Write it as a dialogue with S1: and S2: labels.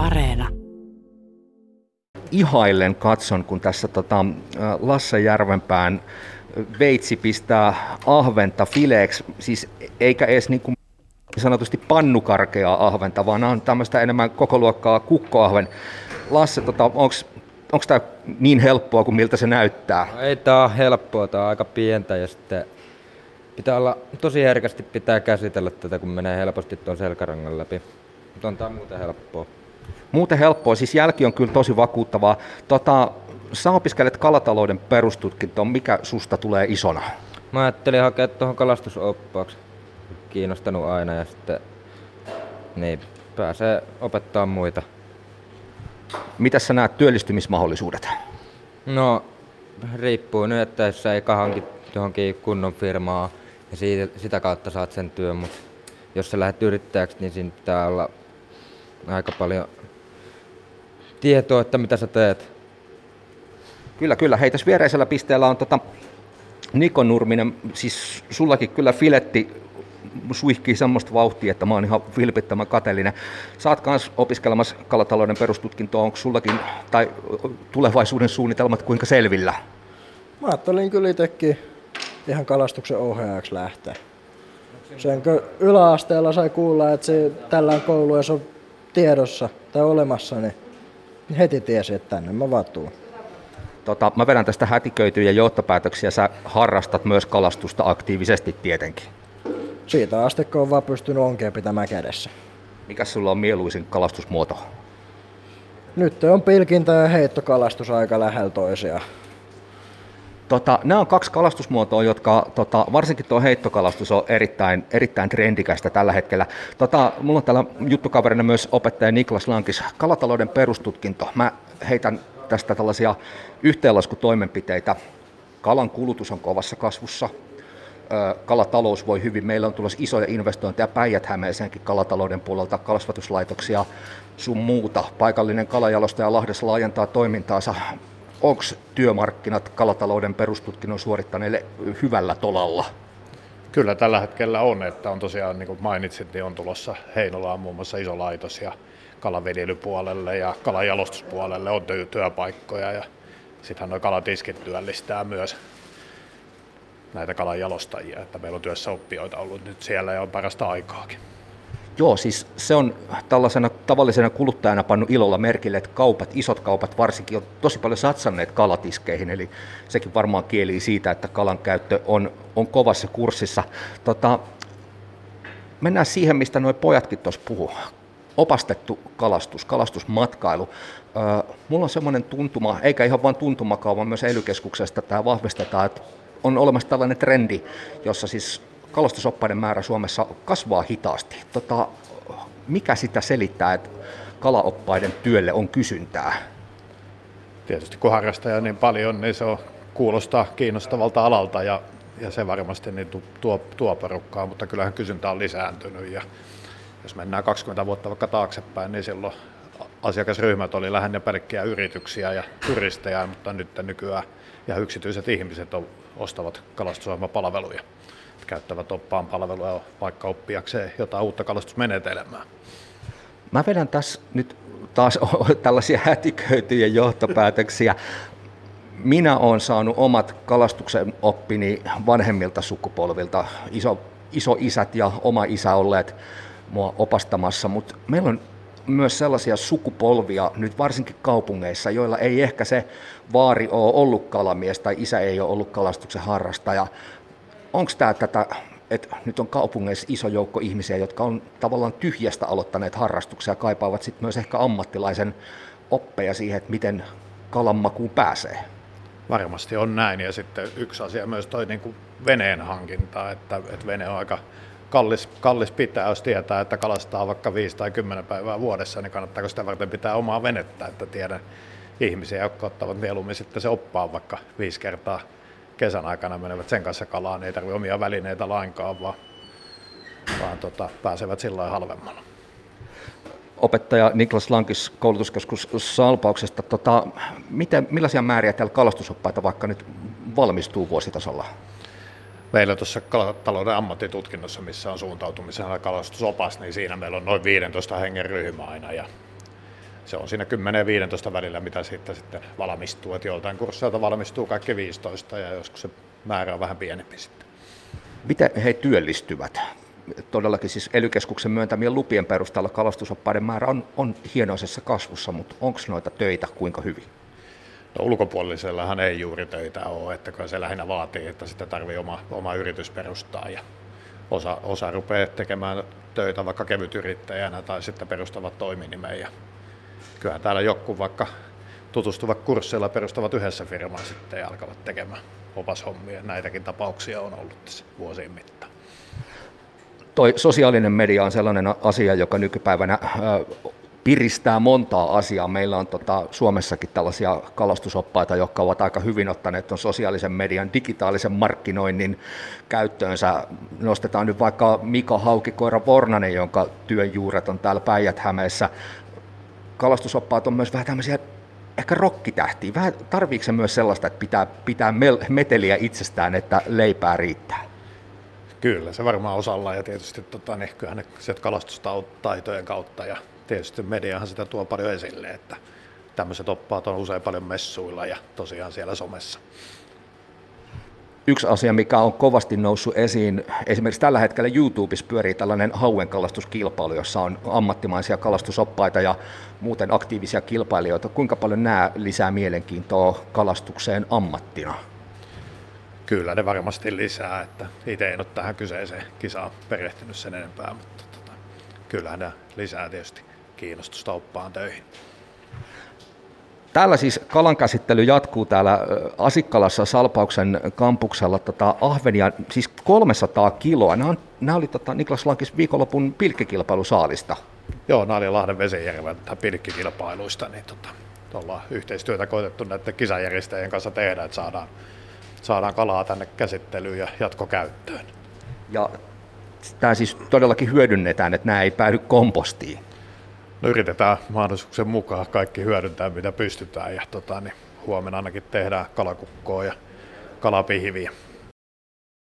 S1: Areena.
S2: Ihaillen katson, kun tässä tota, Lasse Järvenpään veitsi pistää ahventa fileeksi, siis eikä edes niin kuin sanotusti pannukarkeaa ahventa, vaan on tämmöistä enemmän koko luokkaa kukkoahven. Lasse, tota, onko tämä niin helppoa kuin miltä se näyttää?
S3: No, ei tämä ole helppoa, tämä on aika pientä ja sitten pitää olla tosi herkästi pitää käsitellä tätä, kun menee helposti tuon selkärangan läpi. Mutta on tämä muuten helppoa.
S2: Muuten helppoa, siis jälki on kyllä tosi vakuuttavaa. Tota, sä opiskelet kalatalouden perustutkintoon, mikä susta tulee isona?
S3: Mä ajattelin hakea tuohon kalastusoppaaksi. Kiinnostanut aina ja sitten niin, pääsee opettaa muita.
S2: Mitä sä näet työllistymismahdollisuudet?
S3: No, riippuu nyt, että jos ei hanki johonkin kunnon firmaa ja siitä, sitä kautta saat sen työn, mutta jos sä lähdet yrittäjäksi, niin siinä pitää olla aika paljon tietoa, että mitä sä teet.
S2: Kyllä, kyllä. Hei, tässä viereisellä pisteellä on tota Niko Nurminen, siis sullakin kyllä filetti suihkii semmoista vauhtia, että mä oon ihan vilpittömän kateellinen. Saat kans opiskelemassa kalatalouden perustutkintoa, onko sullakin tai tulevaisuuden suunnitelmat kuinka selvillä?
S4: Mä ajattelin kyllä itsekin ihan kalastuksen ohjaajaksi lähteä. Sen kun yläasteella sai kuulla, että se tällä koulu on tiedossa tai olemassa, niin heti tiesi, että tänne mä vaan tuun.
S2: Tota, mä vedän tästä hätiköityjä johtopäätöksiä. Sä harrastat myös kalastusta aktiivisesti tietenkin.
S4: Siitä asti, kun on vaan pystynyt onkeen pitämään kädessä.
S2: Mikä sulla on mieluisin kalastusmuoto?
S4: Nyt on pilkintä ja heittokalastus aika lähellä toisiaan.
S2: Tota, nämä on kaksi kalastusmuotoa, jotka tota, varsinkin tuo heittokalastus on erittäin, erittäin trendikästä tällä hetkellä. Tota, mulla on täällä juttukaverina myös opettaja Niklas Lankis, kalatalouden perustutkinto. Mä heitän tästä tällaisia yhteenlaskutoimenpiteitä. Kalan kulutus on kovassa kasvussa, kalatalous voi hyvin. Meillä on tulossa isoja investointeja Päijät-Hämeeseenkin kalatalouden puolelta, kasvatuslaitoksia, sun muuta. Paikallinen kalajalostaja Lahdessa laajentaa toimintaansa onko työmarkkinat kalatalouden perustutkinnon suorittaneille hyvällä tolalla?
S5: Kyllä tällä hetkellä on, että on tosiaan, niin kuin mainitsit, niin on tulossa Heinolaan muun muassa iso laitos ja kalavedelypuolelle ja kalajalostuspuolelle on työpaikkoja ja sittenhän nuo kalatiskit työllistää myös näitä kalanjalostajia, että meillä on työssä oppijoita ollut nyt siellä ja on parasta aikaakin.
S2: Joo, siis se on tällaisena tavallisena kuluttajana pannut ilolla merkille, että kaupat, isot kaupat varsinkin, on tosi paljon satsanneet kalatiskeihin, eli sekin varmaan kieli siitä, että kalan käyttö on, on kovassa kurssissa. Tota, mennään siihen, mistä nuo pojatkin tuossa puhuu. Opastettu kalastus, kalastusmatkailu. Öö, mulla on semmoinen tuntuma, eikä ihan vain tuntumakaan, vaan myös ely tämä vahvistetaan, että on olemassa tällainen trendi, jossa siis kalastusoppaiden määrä Suomessa kasvaa hitaasti. Tota, mikä sitä selittää, että kalaoppaiden työlle on kysyntää?
S5: Tietysti kun harrastaja niin paljon, niin se on, kuulostaa kiinnostavalta alalta ja, ja se varmasti niin tuo, tuo porukkaa, mutta kyllähän kysyntä on lisääntynyt ja jos mennään 20 vuotta vaikka taaksepäin, niin silloin asiakasryhmät oli lähinnä pelkkiä yrityksiä ja turisteja, mutta nyt nykyään ja yksityiset ihmiset ostavat kalastusohjelmapalveluja käyttävät oppaan palvelua vaikka oppiakseen jotain uutta kalastusmenetelmää.
S2: Mä vedän tässä nyt taas tällaisia hätiköityjä johtopäätöksiä. Minä olen saanut omat kalastuksen oppini vanhemmilta sukupolvilta, iso, iso isät ja oma isä olleet mua opastamassa, mutta meillä on myös sellaisia sukupolvia nyt varsinkin kaupungeissa, joilla ei ehkä se vaari ole ollut kalamies tai isä ei ole ollut kalastuksen harrastaja, onko tämä tätä, että nyt on kaupungeissa iso joukko ihmisiä, jotka on tavallaan tyhjästä aloittaneet harrastuksia ja kaipaavat sitten myös ehkä ammattilaisen oppeja siihen, että miten kalanmakuun pääsee?
S5: Varmasti on näin ja sitten yksi asia myös toi niin kuin veneen hankinta, että, että vene on aika kallis, kallis pitää, jos tietää, että kalastaa vaikka 5 tai 10 päivää vuodessa, niin kannattaako sitä varten pitää omaa venettä, että tiedän ihmisiä, jotka ottavat mieluummin sitten se oppaa vaikka viisi kertaa kesän aikana menevät sen kanssa kalaan, ei tarvitse omia välineitä lainkaan, vaan, vaan tota, pääsevät sillä halvemmalla.
S2: Opettaja Niklas Lankis koulutuskeskus Salpauksesta. Tota, miten, millaisia määriä täällä kalastusoppaita vaikka nyt valmistuu vuositasolla?
S5: Meillä tuossa talouden ammattitutkinnossa, missä on suuntautumisen kalastusopas, niin siinä meillä on noin 15 hengen ryhmä aina. Ja se on siinä 10 ja 15 välillä, mitä siitä sitten valmistuu. Että joltain kursseilta valmistuu kaikki 15 ja joskus se määrä on vähän pienempi sitten.
S2: Miten he työllistyvät? Todellakin siis ely myöntämien lupien perusteella kalastusoppaiden määrä on, on hienoisessa kasvussa, mutta onko noita töitä kuinka hyvin?
S5: No, ulkopuolisellahan ei juuri töitä ole, että se lähinnä vaatii, että sitä tarvii oma, oma yritys perustaa ja osa, osa rupeaa tekemään töitä vaikka kevytyrittäjänä tai sitten perustavat toiminimen ja kyllähän täällä joku vaikka tutustuvat kursseilla perustavat yhdessä firmaan sitten ja alkavat tekemään opashommia. Näitäkin tapauksia on ollut tässä vuosien mittaan.
S2: Toi sosiaalinen media on sellainen asia, joka nykypäivänä piristää montaa asiaa. Meillä on tota, Suomessakin tällaisia kalastusoppaita, jotka ovat aika hyvin ottaneet tuon sosiaalisen median digitaalisen markkinoinnin käyttöönsä. Nostetaan nyt vaikka Mika Haukikoira Vornanen, jonka työn juuret on täällä Päijät-Hämeessä. Kalastusoppaat on myös vähän tämmöisiä ehkä rokkitähtiä. Vähän tarviiko se myös sellaista, että pitää, pitää meteliä itsestään, että leipää riittää?
S5: Kyllä, se varmaan osalla ja tietysti tota, niin, kyllähän ne kalastustaitojen kautta ja tietysti mediahan sitä tuo paljon esille, että tämmöiset oppaat on usein paljon messuilla ja tosiaan siellä somessa.
S2: Yksi asia, mikä on kovasti noussut esiin, esimerkiksi tällä hetkellä YouTubessa pyörii tällainen hauenkallastuskilpailu, jossa on ammattimaisia kalastusoppaita ja muuten aktiivisia kilpailijoita. Kuinka paljon nämä lisää mielenkiintoa kalastukseen ammattina?
S5: Kyllä ne varmasti lisää, että itse en ole tähän kyseiseen kisaan perehtynyt sen enempää, mutta tota, kyllähän ne lisää tietysti kiinnostusta oppaan töihin.
S2: Täällä siis kalankäsittely jatkuu täällä Asikkalassa Salpauksen kampuksella tota, ahvenia, siis 300 kiloa. Nämä, on, nämä oli tota, Niklas Lankis viikonlopun pilkkikilpailusaalista.
S5: Joo, nämä oli Lahden Vesijärven pilkkikilpailuista, niin tota, ollaan yhteistyötä koitettu näiden kisajärjestäjien kanssa tehdä, että saadaan, saadaan kalaa tänne käsittelyyn ja jatkokäyttöön.
S2: Ja tämä siis todellakin hyödynnetään, että nämä ei päädy kompostiin.
S5: No yritetään mahdollisuuksien mukaan kaikki hyödyntää, mitä pystytään. Ja tota, niin huomenna ainakin tehdään kalakukkoa ja kalapihviä.